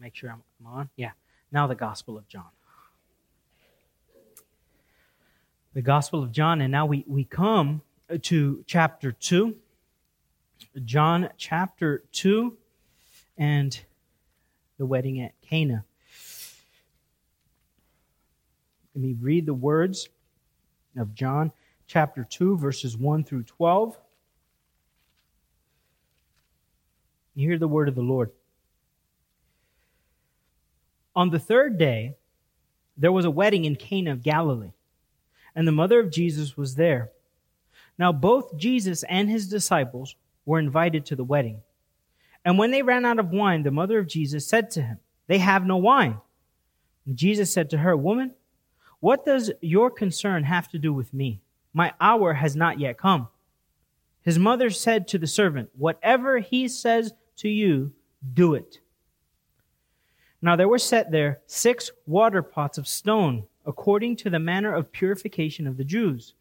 make sure I'm, I'm on. Yeah. Now the Gospel of John. The Gospel of John, and now we, we come to chapter 2. John chapter 2 and the wedding at Cana. Let me read the words of John chapter 2, verses 1 through 12. You hear the word of the Lord. On the third day, there was a wedding in Cana of Galilee, and the mother of Jesus was there. Now, both Jesus and his disciples were invited to the wedding. And when they ran out of wine, the mother of Jesus said to him, They have no wine. And Jesus said to her, Woman, what does your concern have to do with me? My hour has not yet come. His mother said to the servant, Whatever he says to you, do it. Now there were set there six water pots of stone, according to the manner of purification of the Jews,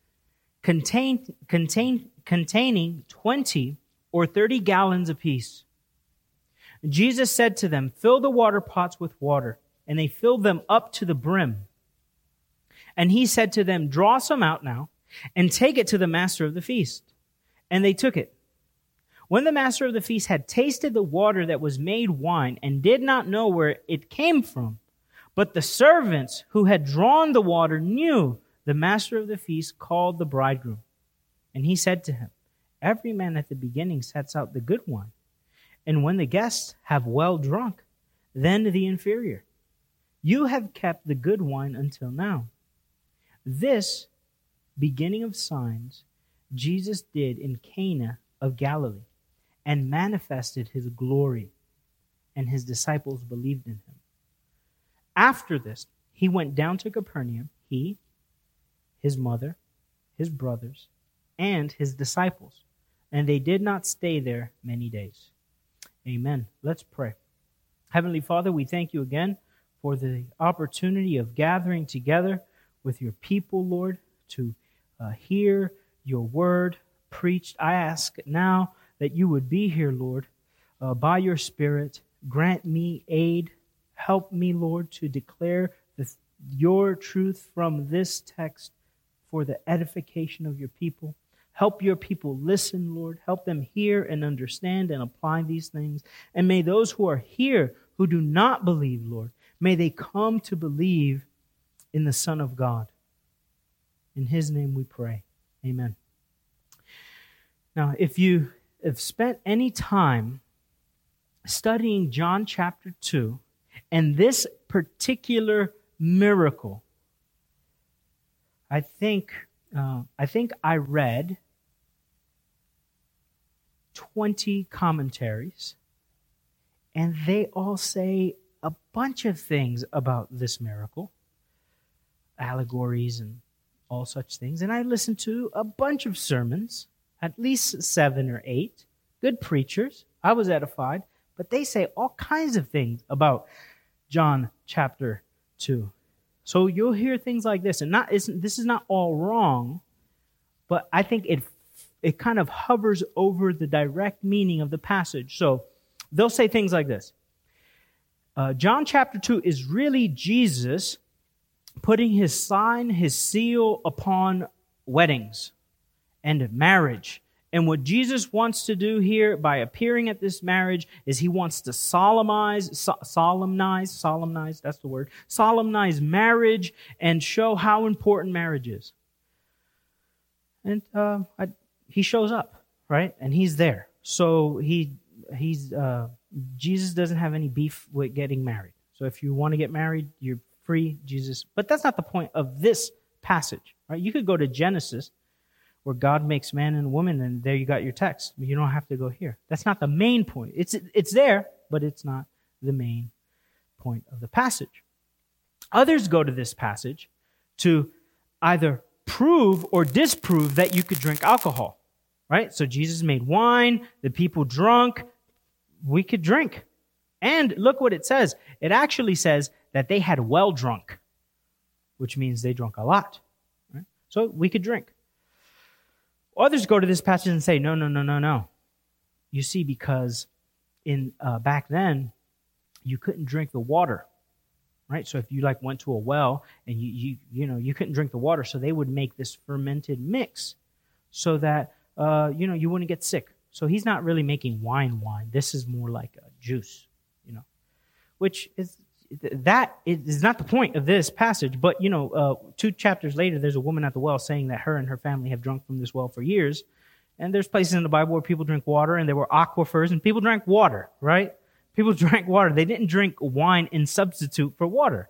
contain, contain, containing twenty or thirty gallons apiece. Jesus said to them, Fill the water pots with water. And they filled them up to the brim. And he said to them, Draw some out now, and take it to the master of the feast. And they took it. When the master of the feast had tasted the water that was made wine and did not know where it came from, but the servants who had drawn the water knew, the master of the feast called the bridegroom. And he said to him, Every man at the beginning sets out the good wine, and when the guests have well drunk, then the inferior. You have kept the good wine until now. This beginning of signs Jesus did in Cana of Galilee and manifested his glory, and his disciples believed in him. After this, he went down to Capernaum, he, his mother, his brothers, and his disciples, and they did not stay there many days. Amen. Let's pray. Heavenly Father, we thank you again for the opportunity of gathering together with your people, Lord, to uh, hear your word preached. I ask now that you would be here, Lord, uh, by your Spirit. Grant me aid. Help me, Lord, to declare the, your truth from this text for the edification of your people. Help your people listen, Lord. Help them hear and understand and apply these things. And may those who are here who do not believe, Lord, may they come to believe in the Son of God. In his name we pray. Amen. Now, if you have spent any time studying John chapter 2 and this particular miracle, I think, uh, I think I read 20 commentaries, and they all say a bunch of things about this miracle, allegories and all such things. And I listened to a bunch of sermons at least seven or eight good preachers. I was edified, but they say all kinds of things about John chapter 2. So you'll hear things like this, and not this is not all wrong, but I think it it kind of hovers over the direct meaning of the passage. So they'll say things like this. Uh, John chapter 2 is really Jesus putting his sign, his seal upon weddings and marriage. And what Jesus wants to do here by appearing at this marriage is he wants to solemnize, so, solemnize, solemnize, that's the word, solemnize marriage and show how important marriage is. And uh, I, he shows up, right? And he's there. So he, he's, uh, Jesus doesn't have any beef with getting married. So if you want to get married, you're free, Jesus. But that's not the point of this passage, right? You could go to Genesis where God makes man and woman, and there you got your text. You don't have to go here. That's not the main point. It's, it's there, but it's not the main point of the passage. Others go to this passage to either prove or disprove that you could drink alcohol, right? So Jesus made wine, the people drunk, we could drink. And look what it says. It actually says that they had well drunk, which means they drunk a lot. Right? So we could drink. Others go to this passage and say, no, no, no, no, no. You see, because in uh, back then, you couldn't drink the water right? So if you like went to a well and you you you know you couldn't drink the water so they would make this fermented mix so that uh, you know you wouldn't get sick. So he's not really making wine wine. This is more like a juice you know which is that is not the point of this passage but you know uh, two chapters later there's a woman at the well saying that her and her family have drunk from this well for years and there's places in the bible where people drink water and there were aquifers and people drank water right People drank water. They didn't drink wine in substitute for water.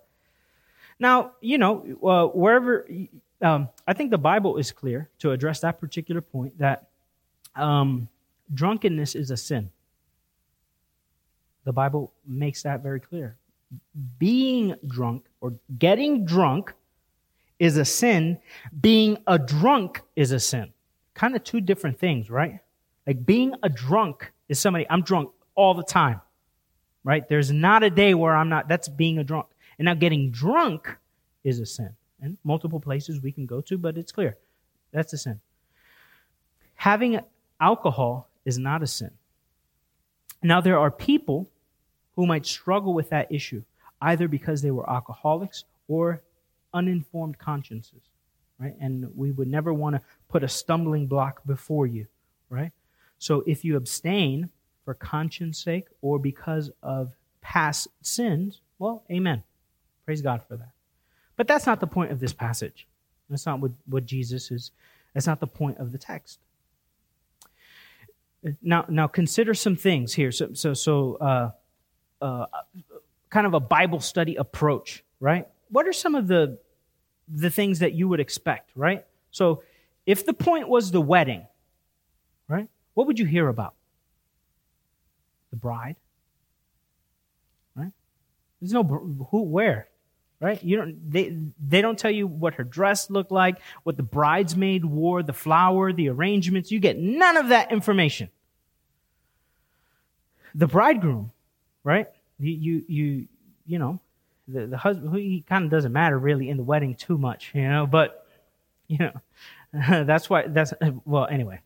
Now, you know, uh, wherever, um, I think the Bible is clear to address that particular point that um, drunkenness is a sin. The Bible makes that very clear. Being drunk or getting drunk is a sin. Being a drunk is a sin. Kind of two different things, right? Like being a drunk is somebody, I'm drunk all the time right? There's not a day where I'm not, that's being a drunk. And now getting drunk is a sin. And multiple places we can go to, but it's clear. That's a sin. Having alcohol is not a sin. Now, there are people who might struggle with that issue, either because they were alcoholics or uninformed consciences, right? And we would never want to put a stumbling block before you, right? So if you abstain, for conscience sake or because of past sins, well, amen. Praise God for that. But that's not the point of this passage. That's not what, what Jesus is, that's not the point of the text. Now, now consider some things here. So, so, so uh, kind of a Bible study approach, right? What are some of the the things that you would expect, right? So, if the point was the wedding, right? What would you hear about? the bride. Right? There's no who where, right? You don't they they don't tell you what her dress looked like, what the bridesmaid wore, the flower, the arrangements. You get none of that information. The bridegroom, right? You you you, you know, the, the husband he kind of doesn't matter really in the wedding too much, you know, but you know, that's why that's well anyway.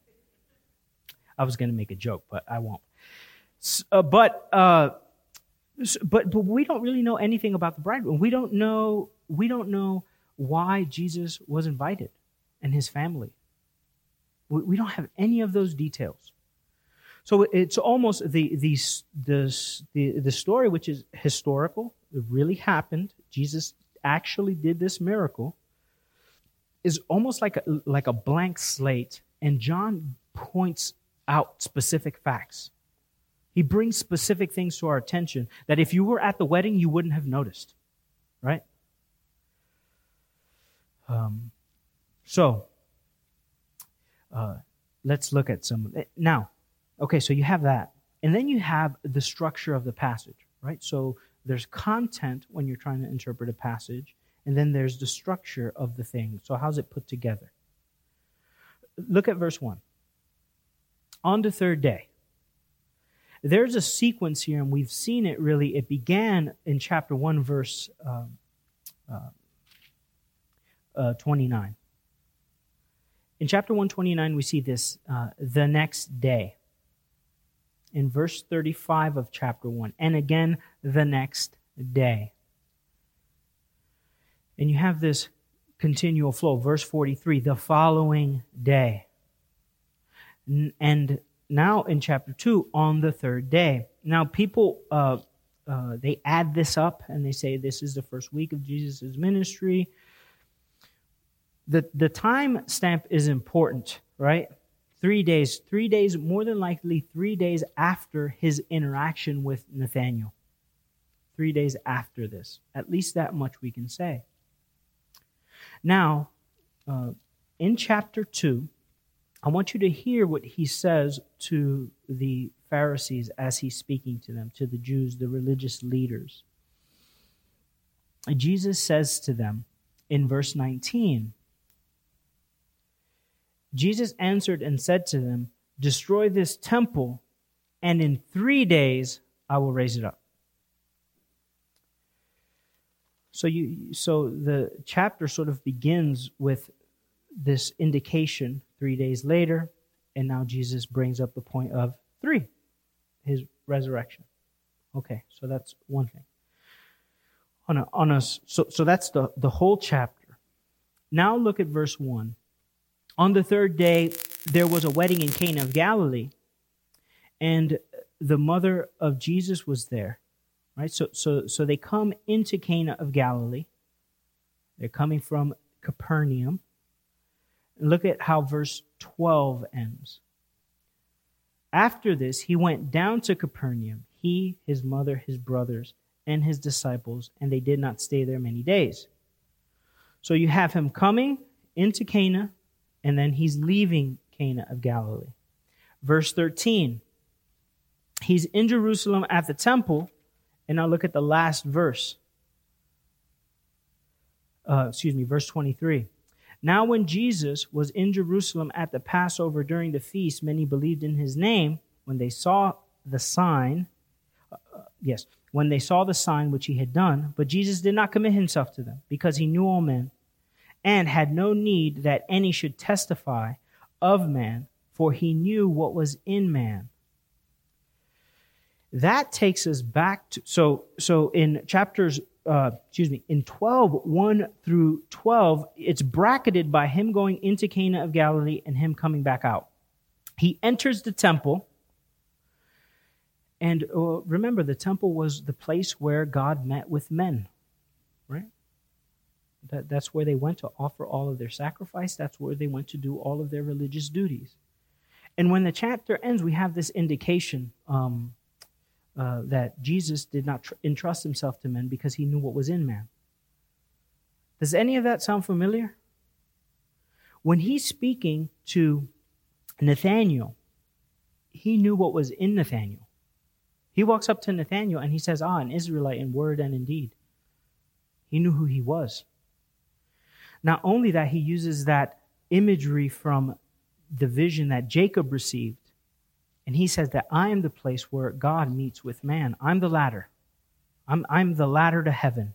I was going to make a joke, but I won't. Uh, but, uh, but, but we don't really know anything about the bridegroom. We don't know, we don't know why Jesus was invited and his family. We, we don't have any of those details. So it's almost the, the, the, the, the story, which is historical, it really happened. Jesus actually did this miracle, is almost like a, like a blank slate, and John points out specific facts. He brings specific things to our attention that if you were at the wedding, you wouldn't have noticed. Right? Um, so, uh, let's look at some. Now, okay, so you have that. And then you have the structure of the passage, right? So there's content when you're trying to interpret a passage, and then there's the structure of the thing. So, how's it put together? Look at verse 1. On the third day, there's a sequence here, and we've seen it really. It began in chapter 1, verse um, uh, uh, 29. In chapter 129, we see this uh, the next day. In verse 35 of chapter 1, and again the next day. And you have this continual flow. Verse 43, the following day. And now in chapter 2 on the third day. Now, people, uh, uh, they add this up and they say this is the first week of Jesus' ministry. The, the time stamp is important, right? Three days, three days, more than likely three days after his interaction with Nathanael. Three days after this. At least that much we can say. Now, uh, in chapter 2, I want you to hear what he says to the Pharisees as he's speaking to them, to the Jews, the religious leaders. Jesus says to them in verse 19 Jesus answered and said to them, Destroy this temple, and in three days I will raise it up. So you so the chapter sort of begins with this indication three days later, and now Jesus brings up the point of three, his resurrection. Okay, so that's one thing. On a, on a, so, so that's the, the whole chapter. Now look at verse 1. On the third day, there was a wedding in Cana of Galilee, and the mother of Jesus was there. Right? So, so, so they come into Cana of Galilee. They're coming from Capernaum. Look at how verse 12 ends. After this, he went down to Capernaum, he, his mother, his brothers, and his disciples, and they did not stay there many days. So you have him coming into Cana, and then he's leaving Cana of Galilee. Verse 13, he's in Jerusalem at the temple, and now look at the last verse. Uh, excuse me, verse 23. Now, when Jesus was in Jerusalem at the Passover during the feast, many believed in his name when they saw the sign. Uh, yes, when they saw the sign which he had done. But Jesus did not commit himself to them because he knew all men and had no need that any should testify of man, for he knew what was in man. That takes us back to so so in chapters uh, excuse me, in 12, 1 through 12, it's bracketed by him going into Cana of Galilee and him coming back out. He enters the temple. And uh, remember, the temple was the place where God met with men? That, that's where they went to offer all of their sacrifice. That's where they went to do all of their religious duties. And when the chapter ends, we have this indication um, uh, that Jesus did not tr- entrust himself to men because he knew what was in man. Does any of that sound familiar? When he's speaking to Nathanael, he knew what was in Nathanael. He walks up to Nathanael and he says, Ah, an Israelite in word and in deed. He knew who he was. Not only that, he uses that imagery from the vision that Jacob received and he says that I am the place where God meets with man. I'm the ladder. I'm, I'm the ladder to heaven.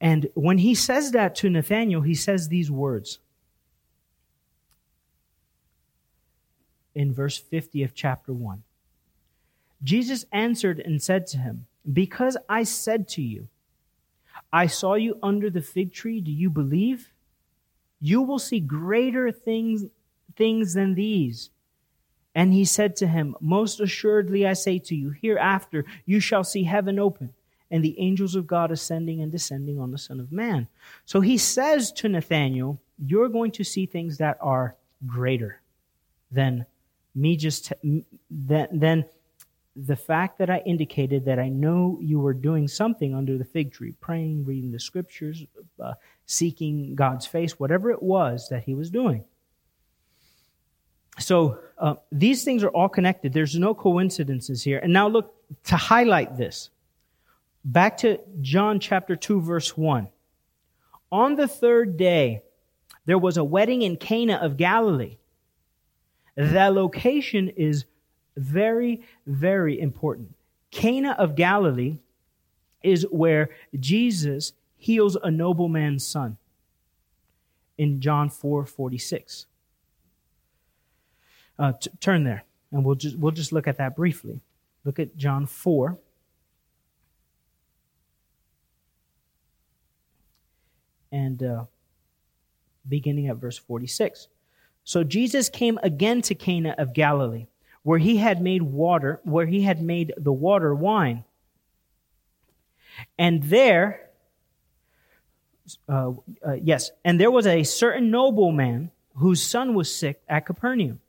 And when he says that to Nathanael, he says these words in verse 50 of chapter 1. Jesus answered and said to him, Because I said to you, I saw you under the fig tree, do you believe? You will see greater things, things than these. And he said to him, Most assuredly I say to you, hereafter you shall see heaven open and the angels of God ascending and descending on the Son of Man. So he says to Nathanael, You're going to see things that are greater than me just, than, than the fact that I indicated that I know you were doing something under the fig tree, praying, reading the scriptures, uh, seeking God's face, whatever it was that he was doing. So uh, these things are all connected. There's no coincidences here. And now look, to highlight this, back to John chapter 2, verse 1. On the third day, there was a wedding in Cana of Galilee. The location is very, very important. Cana of Galilee is where Jesus heals a nobleman's son in John 4 46. Uh, t- turn there, and we'll just we'll just look at that briefly. Look at John four. And uh, beginning at verse 46. So Jesus came again to Cana of Galilee, where he had made water, where he had made the water wine. And there, uh, uh, yes, and there was a certain nobleman whose son was sick at Capernaum.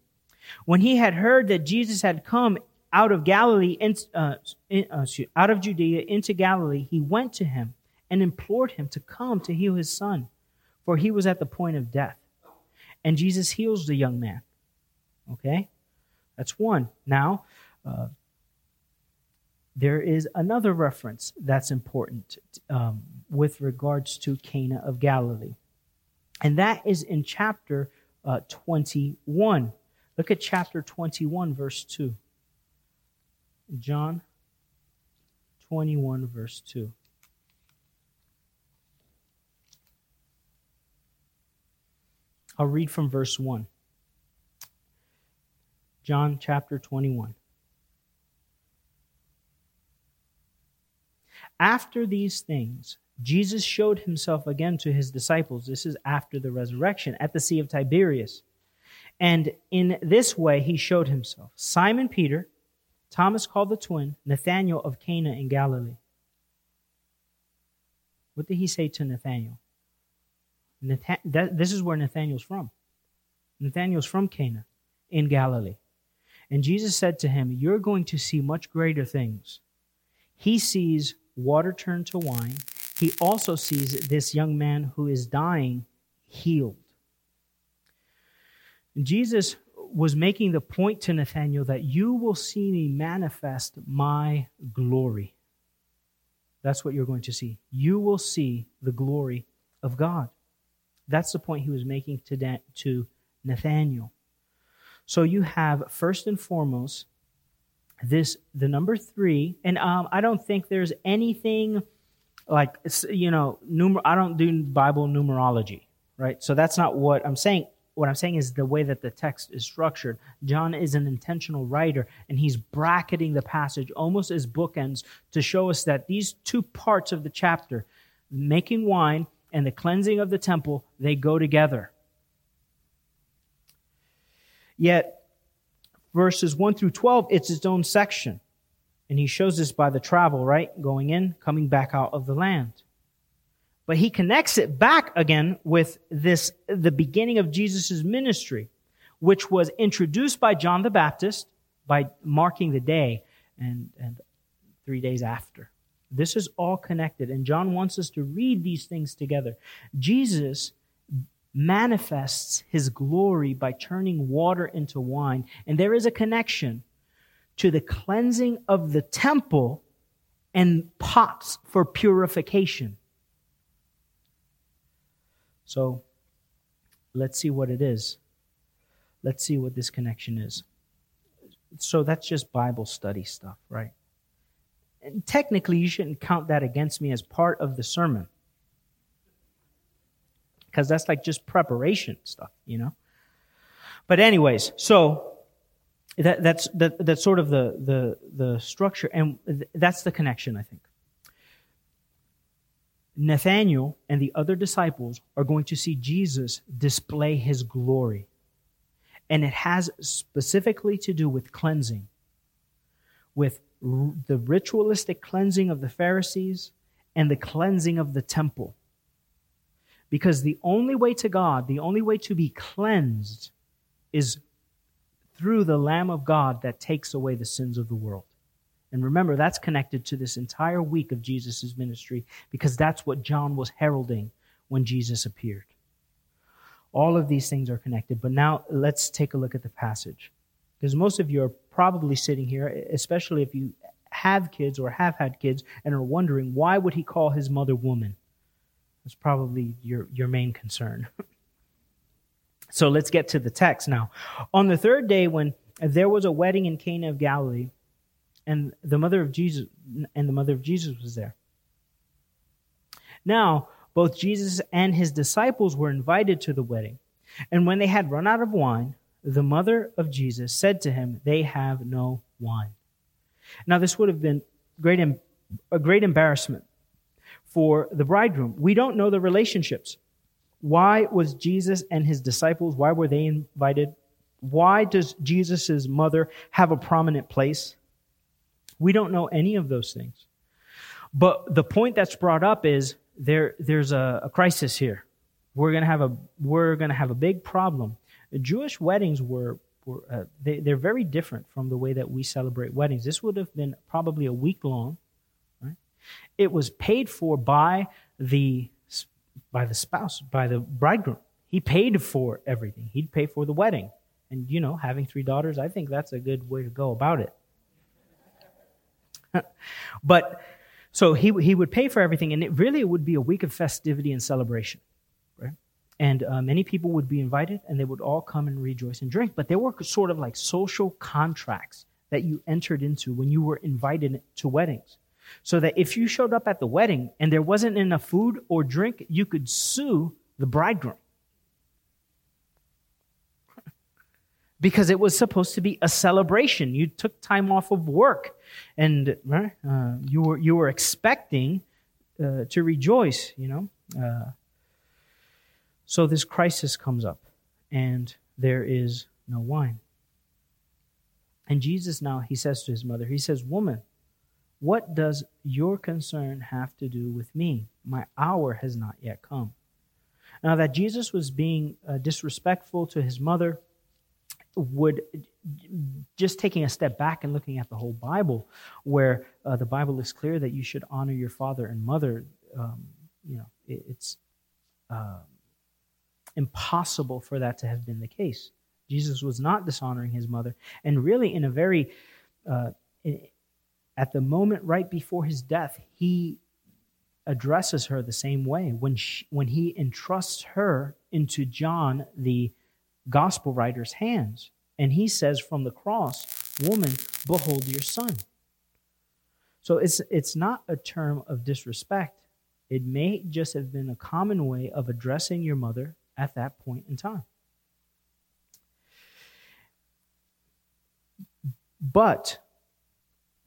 When he had heard that Jesus had come out of Galilee, in, uh, in, uh, out of Judea into Galilee, he went to him and implored him to come to heal his son, for he was at the point of death. And Jesus heals the young man. Okay? That's one. Now, uh, there is another reference that's important um, with regards to Cana of Galilee. And that is in chapter uh, 21. Look at chapter 21, verse 2. John 21, verse 2. I'll read from verse 1. John chapter 21. After these things, Jesus showed himself again to his disciples. This is after the resurrection at the Sea of Tiberias. And in this way, he showed himself Simon Peter, Thomas called the twin, Nathanael of Cana in Galilee. What did he say to Nathanael? Nathan- that, this is where Nathanael's from. Nathanael's from Cana in Galilee. And Jesus said to him, You're going to see much greater things. He sees water turned to wine. He also sees this young man who is dying healed. Jesus was making the point to Nathanael that you will see me manifest my glory. That's what you're going to see. You will see the glory of God. That's the point he was making to, to Nathanael. So you have first and foremost this the number three, and um, I don't think there's anything like you know numer- I don't do Bible numerology, right? So that's not what I'm saying. What I'm saying is the way that the text is structured. John is an intentional writer, and he's bracketing the passage almost as bookends to show us that these two parts of the chapter, making wine and the cleansing of the temple, they go together. Yet, verses 1 through 12, it's its own section. And he shows this by the travel, right? Going in, coming back out of the land. But he connects it back again with this, the beginning of Jesus' ministry, which was introduced by John the Baptist by marking the day and, and three days after. This is all connected, and John wants us to read these things together. Jesus manifests his glory by turning water into wine, and there is a connection to the cleansing of the temple and pots for purification. So let's see what it is. Let's see what this connection is. So that's just Bible study stuff, right? And technically, you shouldn't count that against me as part of the sermon. Because that's like just preparation stuff, you know? But, anyways, so that, that's, that, that's sort of the, the, the structure, and that's the connection, I think. Nathanael and the other disciples are going to see Jesus display his glory. And it has specifically to do with cleansing, with the ritualistic cleansing of the Pharisees and the cleansing of the temple. Because the only way to God, the only way to be cleansed is through the Lamb of God that takes away the sins of the world. And remember, that's connected to this entire week of Jesus' ministry because that's what John was heralding when Jesus appeared. All of these things are connected. But now let's take a look at the passage. Because most of you are probably sitting here, especially if you have kids or have had kids, and are wondering why would he call his mother woman? That's probably your, your main concern. so let's get to the text now. On the third day, when there was a wedding in Cana of Galilee, and the mother of Jesus and the mother of Jesus was there. Now, both Jesus and his disciples were invited to the wedding. And when they had run out of wine, the mother of Jesus said to him, They have no wine. Now, this would have been great, a great embarrassment for the bridegroom. We don't know the relationships. Why was Jesus and his disciples, why were they invited? Why does Jesus' mother have a prominent place? We don't know any of those things. But the point that's brought up is there, there's a, a crisis here. We're going to have a, we're going to have a big problem Jewish weddings were, uh, they, they're very different from the way that we celebrate weddings. This would have been probably a week long. It was paid for by the by the spouse, by the bridegroom. He paid for everything. He'd pay for the wedding. And you know, having three daughters, I think that's a good way to go about it. but so he he would pay for everything, and it really would be a week of festivity and celebration. right? And uh, many people would be invited and they would all come and rejoice and drink. But there were sort of like social contracts that you entered into when you were invited to weddings. So that if you showed up at the wedding and there wasn't enough food or drink, you could sue the bridegroom. because it was supposed to be a celebration. You took time off of work and uh, you, were, you were expecting uh, to rejoice, you know. Uh, so this crisis comes up and there is no wine. And Jesus now, he says to his mother, he says, Woman, what does your concern have to do with me? My hour has not yet come. Now, that Jesus was being uh, disrespectful to his mother would just taking a step back and looking at the whole Bible, where uh, the Bible is clear that you should honor your father and mother. Um, you know, it, it's uh, impossible for that to have been the case. Jesus was not dishonoring his mother, and really, in a very uh, at the moment right before his death, he addresses her the same way. When she, when he entrusts her into John the gospel writer's hands and he says from the cross woman behold your son. So it's it's not a term of disrespect. It may just have been a common way of addressing your mother at that point in time. But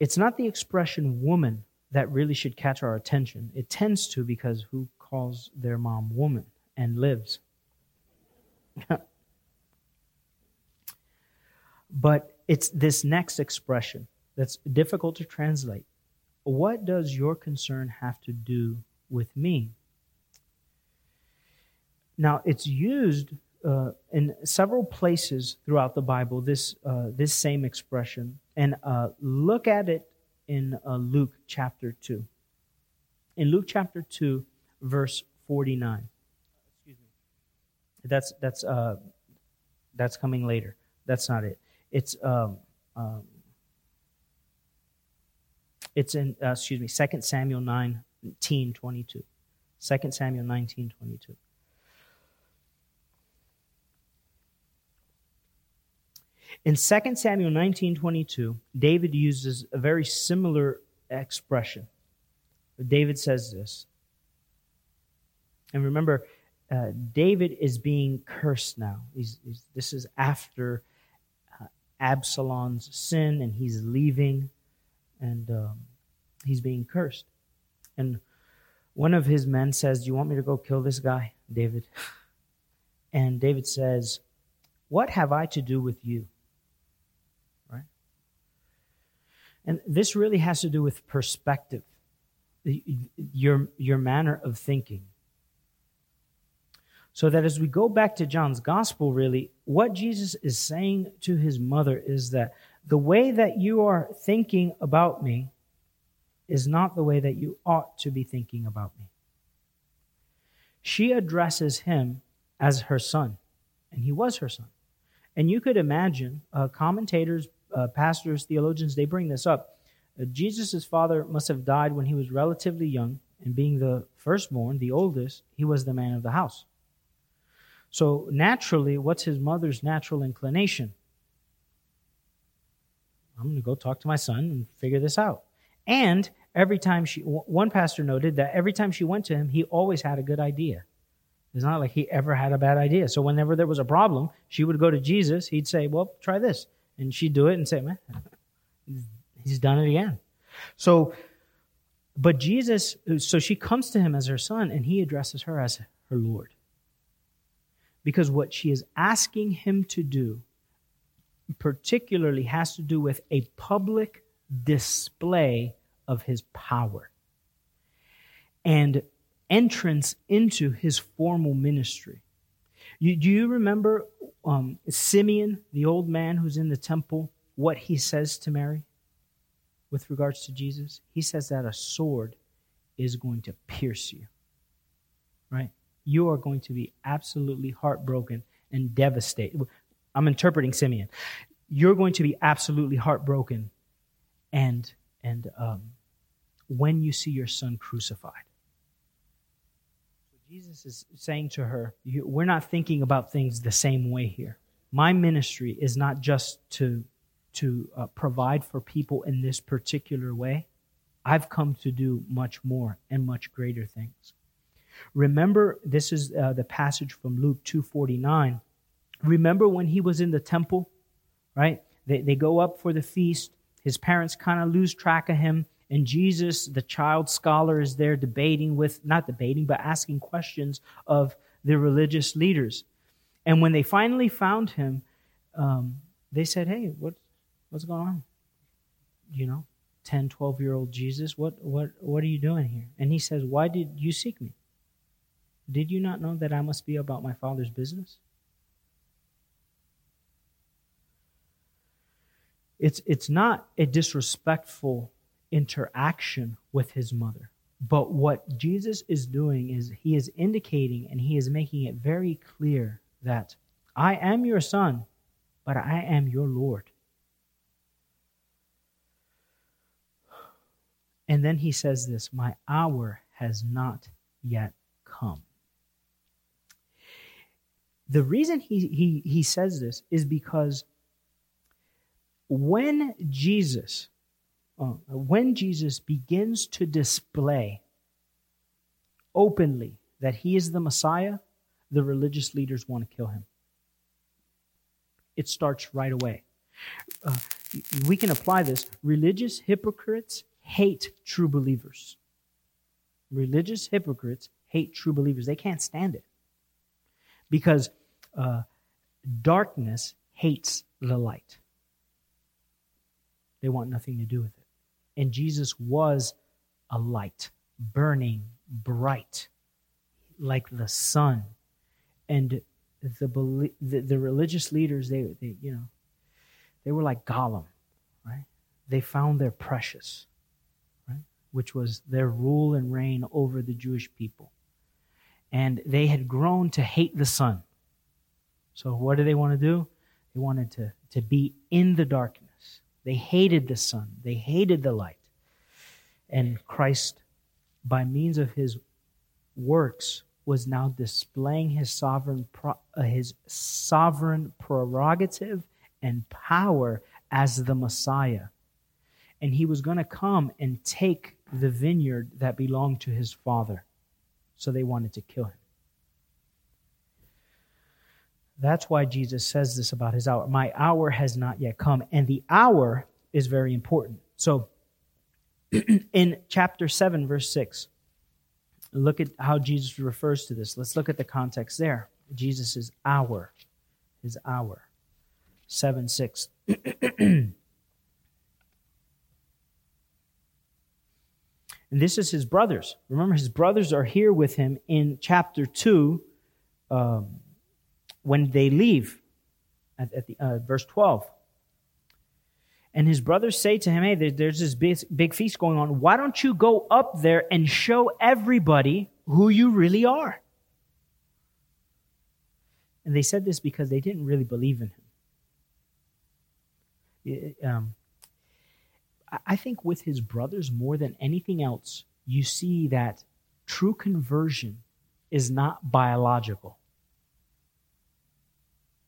it's not the expression woman that really should catch our attention. It tends to because who calls their mom woman and lives? but it's this next expression that's difficult to translate. What does your concern have to do with me? Now, it's used uh, in several places throughout the Bible, this, uh, this same expression. And uh, look at it in uh, Luke chapter 2. In Luke chapter 2, verse 49. Excuse me. That's, that's, uh, that's coming later. That's not it. It's, um, um, it's in, uh, excuse me, 2 Samuel 19, 22. 2 Samuel 19, 22. In 2 Samuel 19:22, David uses a very similar expression. David says this. And remember, uh, David is being cursed now. He's, he's, this is after uh, Absalom's sin, and he's leaving, and um, he's being cursed. And one of his men says, Do you want me to go kill this guy, David? And David says, What have I to do with you? And this really has to do with perspective, your, your manner of thinking. So that as we go back to John's gospel, really, what Jesus is saying to his mother is that the way that you are thinking about me is not the way that you ought to be thinking about me. She addresses him as her son, and he was her son. And you could imagine uh, commentators uh, pastors, theologians, they bring this up. Uh, Jesus' father must have died when he was relatively young, and being the firstborn, the oldest, he was the man of the house. So naturally, what's his mother's natural inclination? I'm going to go talk to my son and figure this out. And every time she, one pastor noted that every time she went to him, he always had a good idea. It's not like he ever had a bad idea. So whenever there was a problem, she would go to Jesus. He'd say, Well, try this and she'd do it and say, man, he's done it again. So, but Jesus, so she comes to him as her son and he addresses her as her Lord. Because what she is asking him to do, particularly, has to do with a public display of his power and entrance into his formal ministry. You, do you remember um, Simeon, the old man who's in the temple, what he says to Mary with regards to Jesus? He says that a sword is going to pierce you. Right? You are going to be absolutely heartbroken and devastated. I'm interpreting Simeon. You're going to be absolutely heartbroken and and um, when you see your son crucified. Jesus is saying to her, We're not thinking about things the same way here. My ministry is not just to, to uh, provide for people in this particular way. I've come to do much more and much greater things. Remember, this is uh, the passage from Luke 2:49. Remember when he was in the temple right? They, they go up for the feast. His parents kind of lose track of him. And Jesus, the child scholar, is there debating with, not debating, but asking questions of the religious leaders. And when they finally found him, um, they said, Hey, what, what's going on? You know, 10, 12 year old Jesus, what, what, what are you doing here? And he says, Why did you seek me? Did you not know that I must be about my Father's business? It's, it's not a disrespectful interaction with his mother. But what Jesus is doing is he is indicating and he is making it very clear that I am your son, but I am your Lord. And then he says this My hour has not yet come. The reason he, he, he says this is because when Jesus, uh, when Jesus begins to display openly that he is the Messiah, the religious leaders want to kill him. It starts right away. Uh, we can apply this. Religious hypocrites hate true believers. Religious hypocrites hate true believers. They can't stand it because uh, darkness hates the light. They want nothing to do with it. And Jesus was a light, burning bright, like the sun. And the, the, the religious leaders, they, they, you know, they were like Gollum, right? They found their precious, right? Which was their rule and reign over the Jewish people. And they had grown to hate the sun. So what do they want to do? They wanted to, to be in the darkness. They hated the sun. They hated the light. And Christ, by means of his works, was now displaying his sovereign, uh, his sovereign prerogative and power as the Messiah. And he was going to come and take the vineyard that belonged to his father so they wanted to kill him. That's why Jesus says this about his hour. My hour has not yet come. And the hour is very important. So, in chapter 7, verse 6, look at how Jesus refers to this. Let's look at the context there. Jesus' is hour, his hour. 7 6. And this is his brothers. Remember, his brothers are here with him in chapter 2 um, when they leave at, at the, uh, verse 12. And his brothers say to him, Hey, there's this big, big feast going on. Why don't you go up there and show everybody who you really are? And they said this because they didn't really believe in him. Um, I think with his brothers, more than anything else, you see that true conversion is not biological.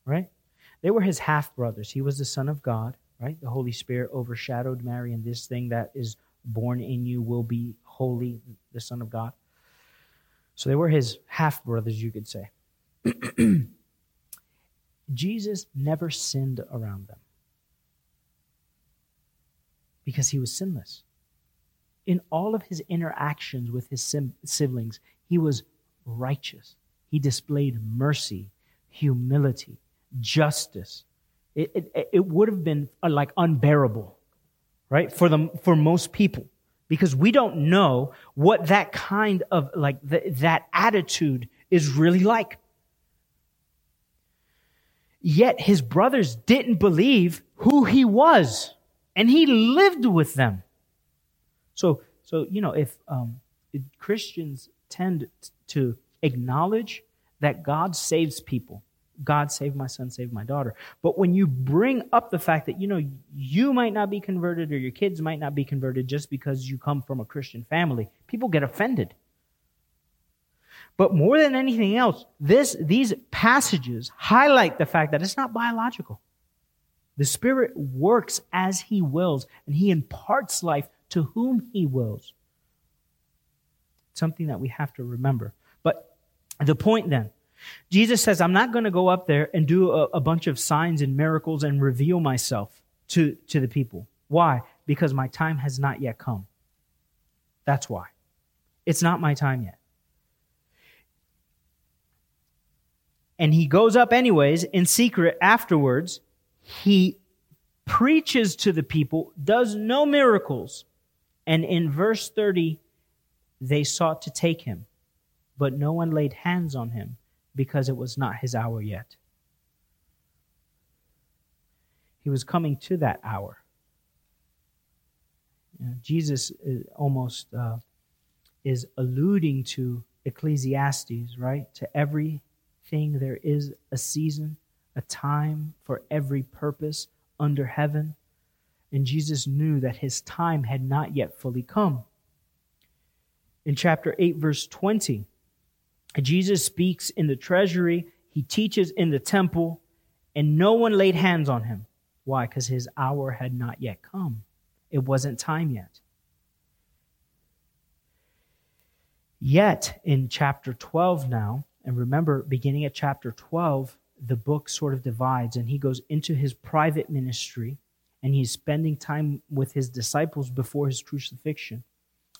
Right? They were his half brothers. He was the son of God, right? The Holy Spirit overshadowed Mary, and this thing that is born in you will be holy, the Son of God. So they were his half brothers, you could say. Jesus never sinned around them because he was sinless. In all of his interactions with his siblings, he was righteous. He displayed mercy, humility, justice. It, it, it would have been uh, like unbearable, right, for, the, for most people because we don't know what that kind of like the, that attitude is really like. Yet his brothers didn't believe who he was and he lived with them. So, so you know, if um, Christians tend to acknowledge that God saves people, God saved my son, saved my daughter. But when you bring up the fact that, you know, you might not be converted or your kids might not be converted just because you come from a Christian family, people get offended. But more than anything else, this, these passages highlight the fact that it's not biological. The Spirit works as He wills, and He imparts life to whom He wills. Something that we have to remember. But the point then Jesus says, I'm not going to go up there and do a, a, bunch of signs and miracles and reveal myself to, to the people. Why? Because my time has not yet come. That's why. It's not my time yet. And he goes up anyways in secret afterwards. He preaches to the people, does no miracles. And in verse 30, they sought to take him, but no one laid hands on him because it was not his hour yet. He was coming to that hour. You know, Jesus is almost uh, is alluding to Ecclesiastes, right? To everything there is a season, a time for every purpose under heaven. And Jesus knew that his time had not yet fully come. In chapter 8, verse 20, Jesus speaks in the treasury, he teaches in the temple, and no one laid hands on him. Why? Because his hour had not yet come. It wasn't time yet. Yet, in chapter 12 now, and remember, beginning at chapter 12, the book sort of divides, and he goes into his private ministry, and he's spending time with his disciples before his crucifixion.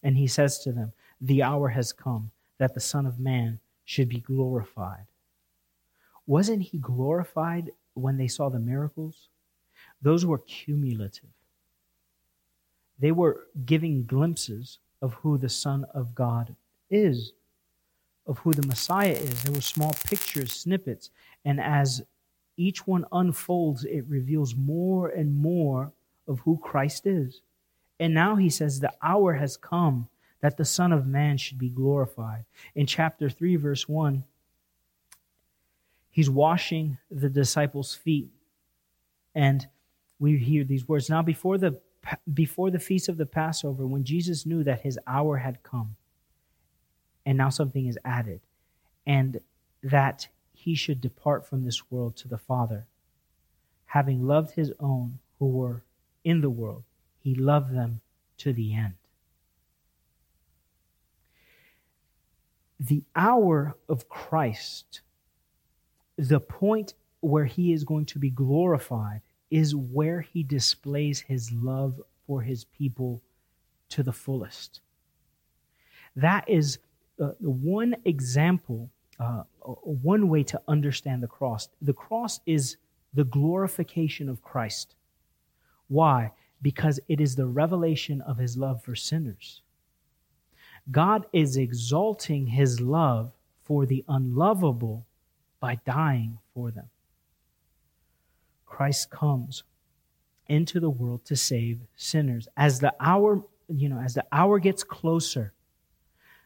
And he says to them, The hour has come that the Son of Man should be glorified. Wasn't he glorified when they saw the miracles? Those were cumulative. They were giving glimpses of who the Son of God is, of who the Messiah is. There were small pictures, snippets, and as each one unfolds, it reveals more and more of who Christ is. And now he says, The hour has come that the Son of Man should be glorified. In chapter 3, verse 1, he's washing the disciples' feet. And we hear these words. Now, before the, before the feast of the Passover, when Jesus knew that his hour had come, and now something is added, and that he should depart from this world to the Father, having loved his own who were in the world, he loved them to the end. The hour of Christ, the point where he is going to be glorified, is where he displays his love for his people to the fullest. That is uh, one example, uh, one way to understand the cross. The cross is the glorification of Christ. Why? Because it is the revelation of his love for sinners. God is exalting his love for the unlovable by dying for them. Christ comes into the world to save sinners. As the hour, you know, as the hour gets closer,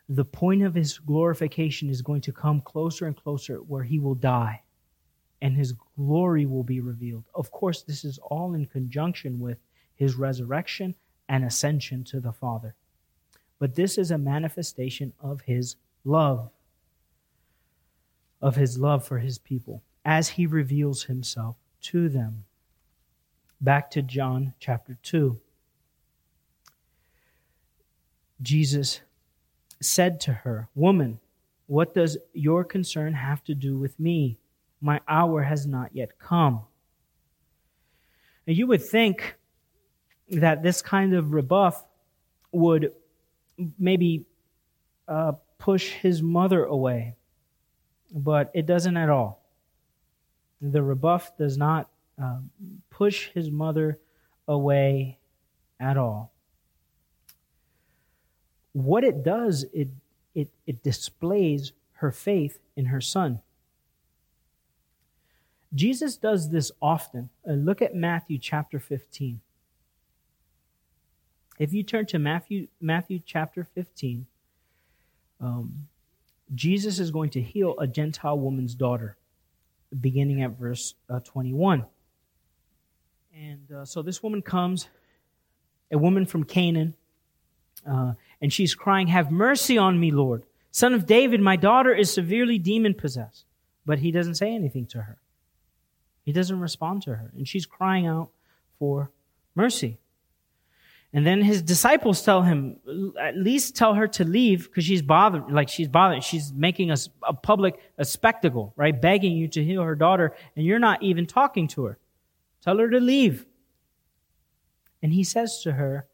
the point of his glorification is going to come closer and closer where he will die and his glory will be revealed. Of course, this is all in conjunction with his resurrection and ascension to the Father but this is a manifestation of his love, of his love for his people, as he reveals himself to them. Back to John chapter 2. Jesus said to her, Woman, what does your concern have to do with me? My hour has not yet come. And you would think that this kind of rebuff would maybe uh, push his mother away, but it doesn't at all. The rebuff does not uh, push his mother away at all. What it does, it, it, it displays her faith in her son. Jesus does this often. Uh, look at Matthew chapter 15. If you turn to Matthew, Matthew chapter 15, um, Jesus is going to heal a Gentile woman's daughter, beginning at verse uh, 21. And uh, so this woman comes, a woman from Canaan, uh, and she's crying, Have mercy on me, Lord. Son of David, my daughter is severely demon possessed. But he doesn't say anything to her. He doesn't respond to her. And she's crying out for mercy. And then his disciples tell him, at least tell her to leave because she's bothered, like she's bothered. She's making a, a public, a spectacle, right? Begging you to heal her daughter and you're not even talking to her. Tell her to leave. And he says to her,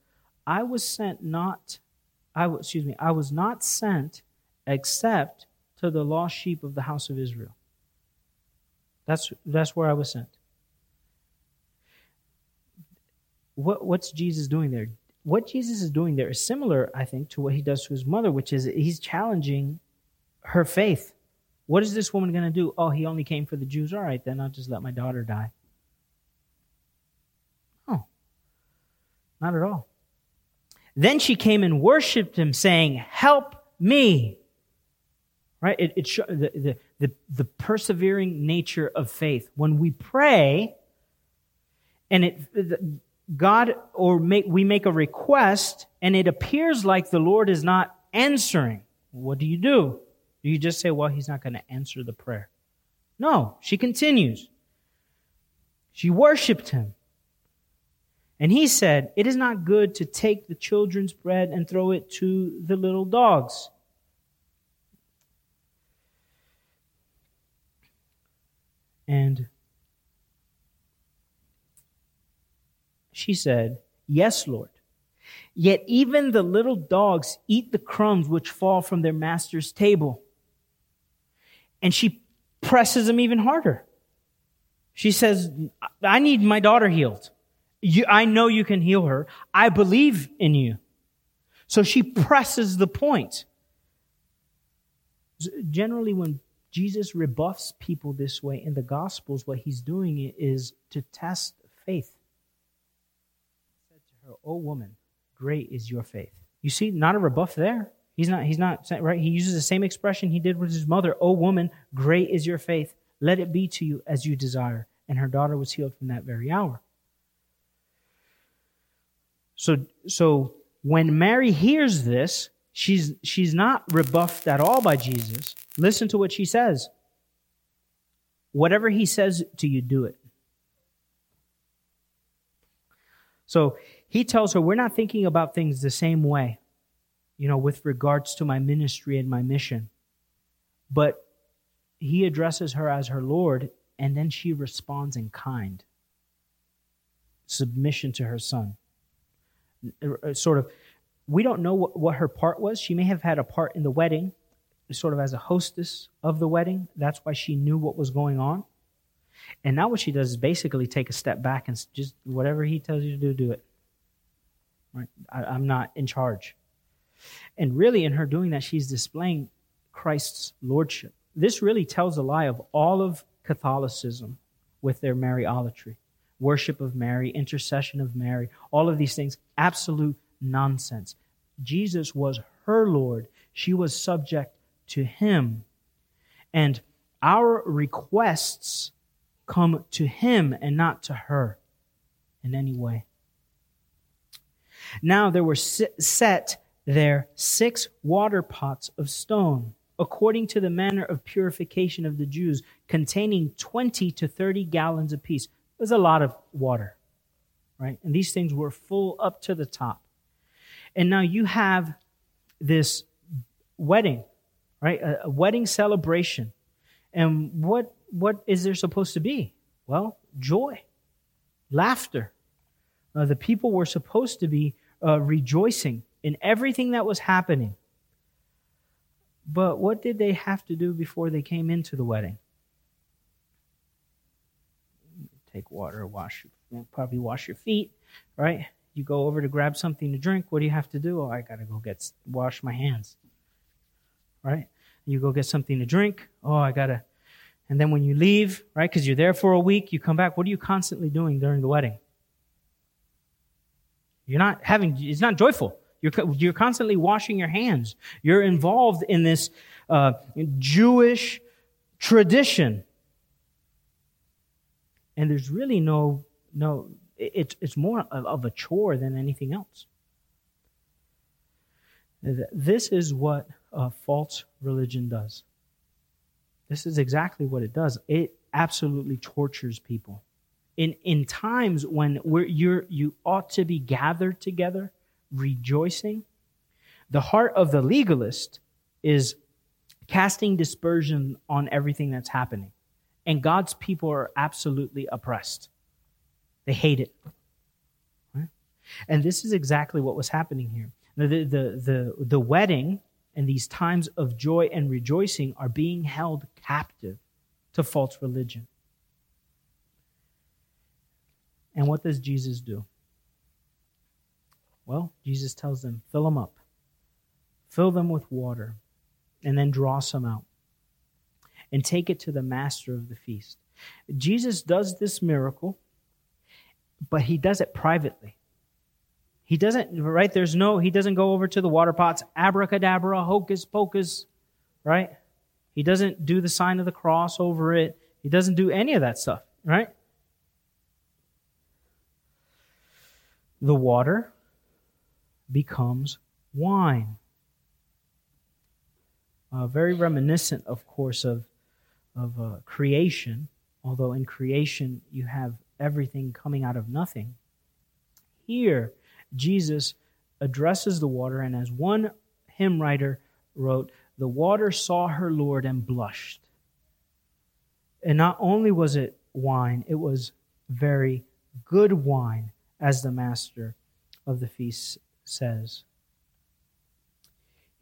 I was sent not, I was, excuse me, I was not sent except to the lost sheep of the house of Israel. That's, that's where I was sent. What, what's Jesus doing there? What Jesus is doing there is similar, I think, to what he does to his mother, which is he's challenging her faith. What is this woman going to do? Oh, he only came for the Jews. All right, then I'll just let my daughter die. Oh, not at all. Then she came and worshiped him, saying, Help me. Right? It, it the, the, the, the persevering nature of faith. When we pray, and it, God or make, we make a request and it appears like the Lord is not answering. What do you do? Do you just say, well, he's not going to answer the prayer? No, she continues. She worshiped him. And he said, It is not good to take the children's bread and throw it to the little dogs. And She said, Yes, Lord. Yet even the little dogs eat the crumbs which fall from their master's table. And she presses him even harder. She says, I need my daughter healed. You, I know you can heal her. I believe in you. So she presses the point. Generally, when Jesus rebuffs people this way in the Gospels, what he's doing is to test faith her, "O woman, great is your faith." You see, not a rebuff there. He's not. He's not right. He uses the same expression he did with his mother. "O woman, great is your faith. Let it be to you as you desire." And her daughter was healed from that very hour. So, so when Mary hears this, she's she's not rebuffed at all by Jesus. Listen to what she says. Whatever he says to you, do it. So he tells her, We're not thinking about things the same way, you know, with regards to my ministry and my mission. But he addresses her as her Lord, and then she responds in kind submission to her son. Uh, sort of, we don't know what, what her part was. She may have had a part in the wedding, sort of as a hostess of the wedding. That's why she knew what was going on. And now what she does is basically take a step back and just whatever he tells you to do, do it. Right? I, I'm not in charge. And really, in her doing that, she's displaying Christ's lordship. This really tells a lie of all of Catholicism with their Mariolatry, worship of Mary, intercession of Mary, all of these things. Absolute nonsense. Jesus was her Lord. She was subject to him. And our requests come to him and not to her in any way. Now there were set there six water pots of stone, according to the manner of purification of the Jews, containing 20 to 30 gallons apiece. It was a lot of water, right? And these things were full up to the top. And now you have this wedding, right? A, a wedding celebration. And what, what is there supposed to be? Well, joy, laughter, uh, the people were supposed to be uh, rejoicing in everything that was happening. But what did they have to do before they came into the wedding? Take water, wash, probably wash your feet, right? You go over to grab something to drink. What do you have to do? Oh, I got to go get wash my hands, right? You go get something to drink. Oh, I got to. And then when you leave, right, because you're there for a week, you come back. What are you constantly doing during the wedding? You're not having, it's not joyful. You're, you're constantly washing your hands. You're involved in this uh, Jewish tradition. And there's really no, no, it's, it's more of, of a chore than anything else. This is what a false religion does. This is exactly what it does. It absolutely tortures people. In, in times when you're, you ought to be gathered together, rejoicing, the heart of the legalist is casting dispersion on everything that's happening. And God's people are absolutely oppressed. They hate it. And this is exactly what was happening here. The, the, the, the wedding and these times of joy and rejoicing are being held captive to false religion. And what does Jesus do? Well, Jesus tells them, fill them up, fill them with water, and then draw some out, and take it to the master of the feast. Jesus does this miracle, but he does it privately. He doesn't, right? There's no, he doesn't go over to the water pots, abracadabra, hocus pocus, right? He doesn't do the sign of the cross over it. He doesn't do any of that stuff, right? The water becomes wine. Uh, very reminiscent, of course, of, of uh, creation, although in creation you have everything coming out of nothing. Here, Jesus addresses the water, and as one hymn writer wrote, the water saw her Lord and blushed. And not only was it wine, it was very good wine, as the master of the feast says.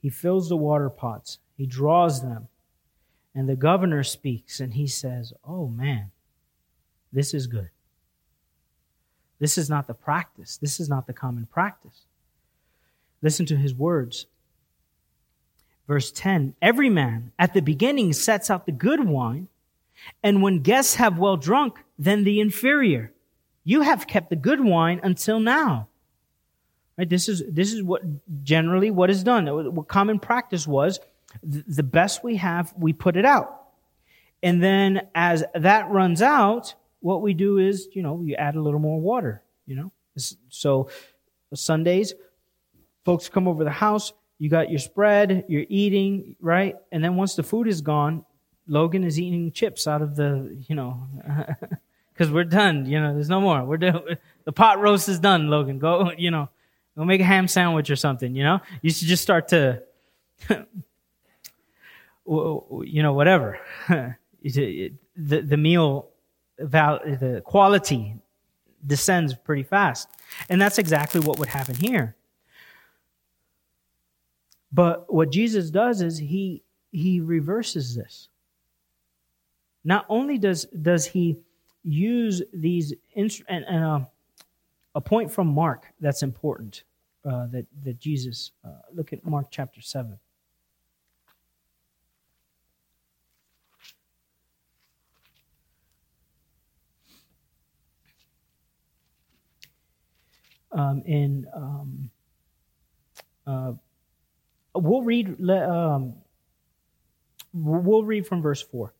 He fills the water pots, he draws them, and the governor speaks, and he says, Oh man, this is good. This is not the practice. This is not the common practice. Listen to his words. Verse 10 Every man at the beginning sets out the good wine, and when guests have well drunk, then the inferior. You have kept the good wine until now. Right? This is, this is what generally what is done. What common practice was the best we have, we put it out. And then as that runs out, what we do is, you know, you add a little more water, you know. So Sundays, folks come over the house, you got your spread, you're eating, right? And then once the food is gone, Logan is eating chips out of the, you know, because we're done, you know, there's no more. We're done. The pot roast is done, Logan. Go, you know, go make a ham sandwich or something, you know? You should just start to, you know, whatever. the, the meal val- the quality descends pretty fast. And that's exactly what would happen here. But what Jesus does is he he reverses this. Not only does does he use these and, and uh, a point from Mark that's important uh, that that Jesus uh, look at Mark chapter seven. um, in um, uh, we'll read um, we'll read from verse four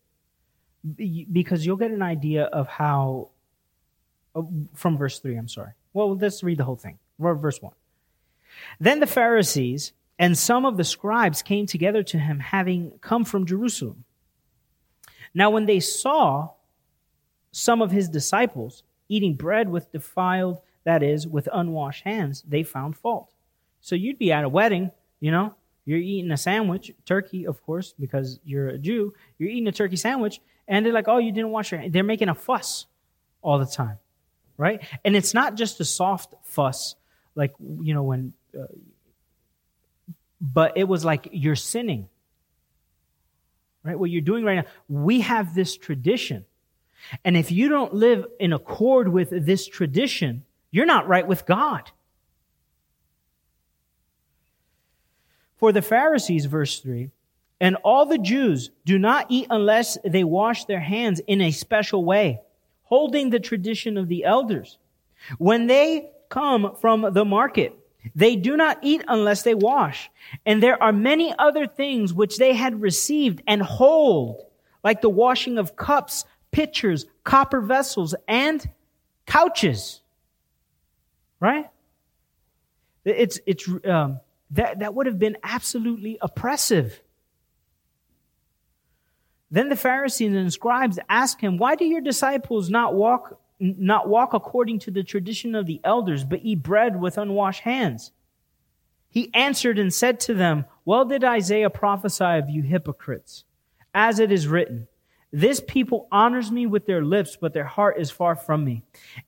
because you'll get an idea of how uh, from verse three. I'm sorry. Well, let's read the whole thing. Verse one. Then the Pharisees and some of the scribes came together to him, having come from Jerusalem. Now, when they saw some of his disciples eating bread with defiled that is, with unwashed hands, they found fault. So you'd be at a wedding, you know, you're eating a sandwich, turkey, of course, because you're a Jew. You're eating a turkey sandwich, and they're like, oh, you didn't wash your hands. They're making a fuss all the time, right? And it's not just a soft fuss, like, you know, when, uh, but it was like you're sinning, right? What you're doing right now. We have this tradition. And if you don't live in accord with this tradition, you're not right with God. For the Pharisees, verse 3, and all the Jews do not eat unless they wash their hands in a special way, holding the tradition of the elders. When they come from the market, they do not eat unless they wash. And there are many other things which they had received and hold, like the washing of cups, pitchers, copper vessels, and couches. Right? It's, it's, um, that, that would have been absolutely oppressive. Then the Pharisees and scribes asked him, Why do your disciples not walk not walk according to the tradition of the elders, but eat bread with unwashed hands. He answered and said to them, Well did Isaiah prophesy of you hypocrites, as it is written, This people honors me with their lips, but their heart is far from me.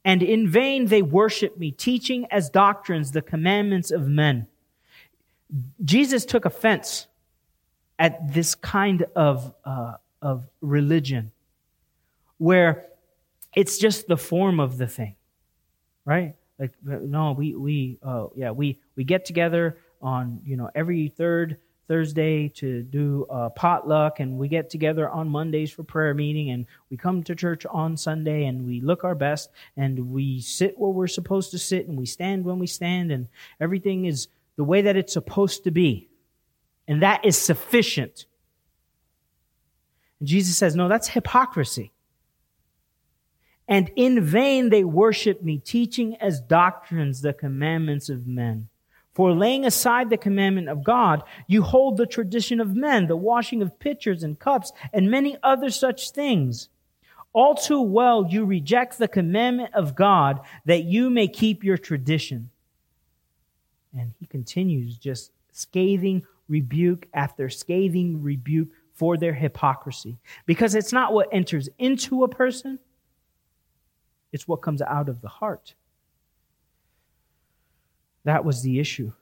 And in vain they worship me, teaching as doctrines the commandments of men. Jesus took offense at this kind of, uh, of religion where it's just the form of the thing, right? Like, no, we, we, uh, yeah, we, we get together on, you know, every third Thursday to do a potluck and we get together on Mondays for prayer meeting and we come to church on Sunday and we look our best and we sit where we're supposed to sit and we stand when we stand and everything is the way that it's supposed to be. And that is sufficient. And Jesus says, no, that's hypocrisy. And in vain they worship me, teaching as doctrines the commandments of men. For laying aside the commandment of God, you hold the tradition of men, the washing of pitchers and cups, and many other such things. All too well you reject the commandment of God that you may keep your tradition. And he continues just scathing rebuke after scathing rebuke for their hypocrisy. Because it's not what enters into a person, it's what comes out of the heart. That was the issue.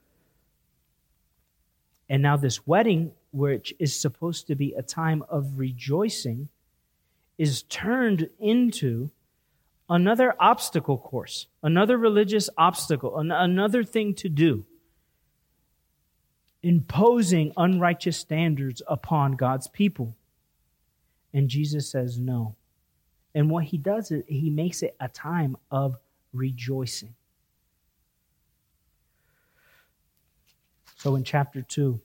And now, this wedding, which is supposed to be a time of rejoicing, is turned into another obstacle course, another religious obstacle, an- another thing to do, imposing unrighteous standards upon God's people. And Jesus says no. And what he does is he makes it a time of rejoicing. So in chapter 2,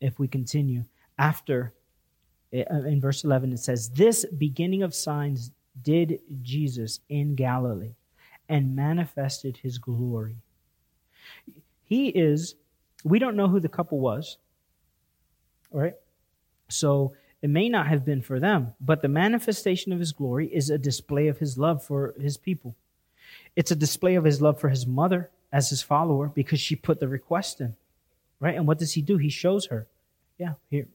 if we continue, after, uh, in verse 11, it says, This beginning of signs did Jesus in Galilee and manifested his glory. He is, we don't know who the couple was, right? So it may not have been for them, but the manifestation of his glory is a display of his love for his people. It's a display of his love for his mother as his follower because she put the request in. Right? And what does he do? He shows her, yeah, here,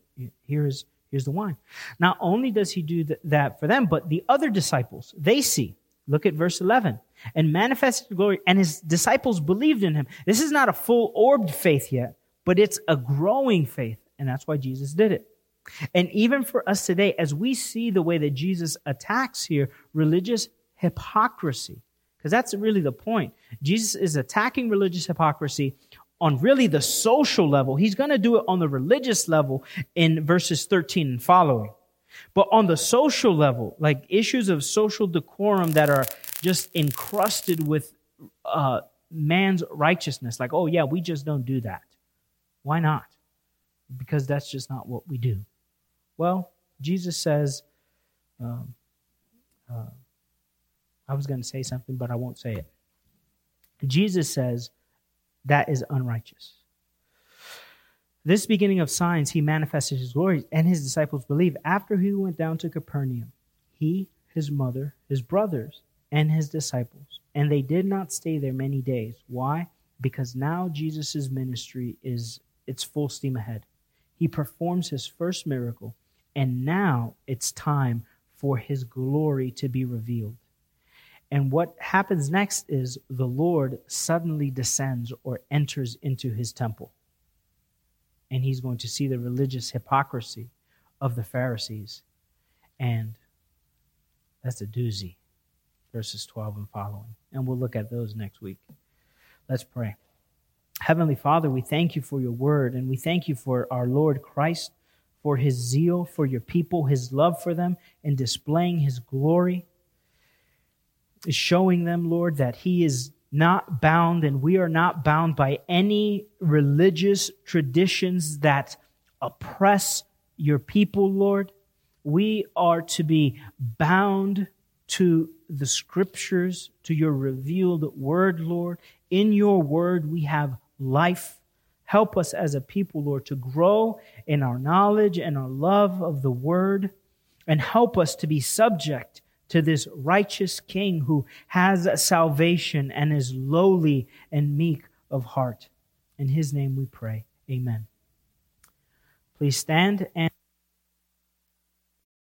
here is, here's the wine. Not only does he do that for them, but the other disciples, they see. Look at verse 11. And manifested glory, and his disciples believed in him. This is not a full orbed faith yet, but it's a growing faith. And that's why Jesus did it. And even for us today, as we see the way that Jesus attacks here religious hypocrisy, because that's really the point. Jesus is attacking religious hypocrisy on really the social level. He's going to do it on the religious level in verses 13 and following. But on the social level, like issues of social decorum that are just encrusted with uh, man's righteousness, like, oh, yeah, we just don't do that. Why not? Because that's just not what we do. Well, Jesus says, um, uh, I was going to say something, but I won't say it. Jesus says that is unrighteous. This beginning of signs, he manifested his glory, and his disciples believed. After he went down to Capernaum, he, his mother, his brothers, and his disciples, and they did not stay there many days. Why? Because now Jesus' ministry is its full steam ahead. He performs his first miracle and now it's time for his glory to be revealed. And what happens next is the Lord suddenly descends or enters into his temple. And he's going to see the religious hypocrisy of the Pharisees. And that's a doozy, verses 12 and following. And we'll look at those next week. Let's pray. Heavenly Father, we thank you for your word, and we thank you for our Lord Christ for his zeal for your people, his love for them, and displaying his glory. Showing them, Lord, that he is not bound and we are not bound by any religious traditions that oppress your people, Lord. We are to be bound to the scriptures, to your revealed word, Lord. In your word, we have life Help us as a people, Lord, to grow in our knowledge and our love of the word, and help us to be subject to this righteous King who has salvation and is lowly and meek of heart. In his name we pray. Amen. Please stand and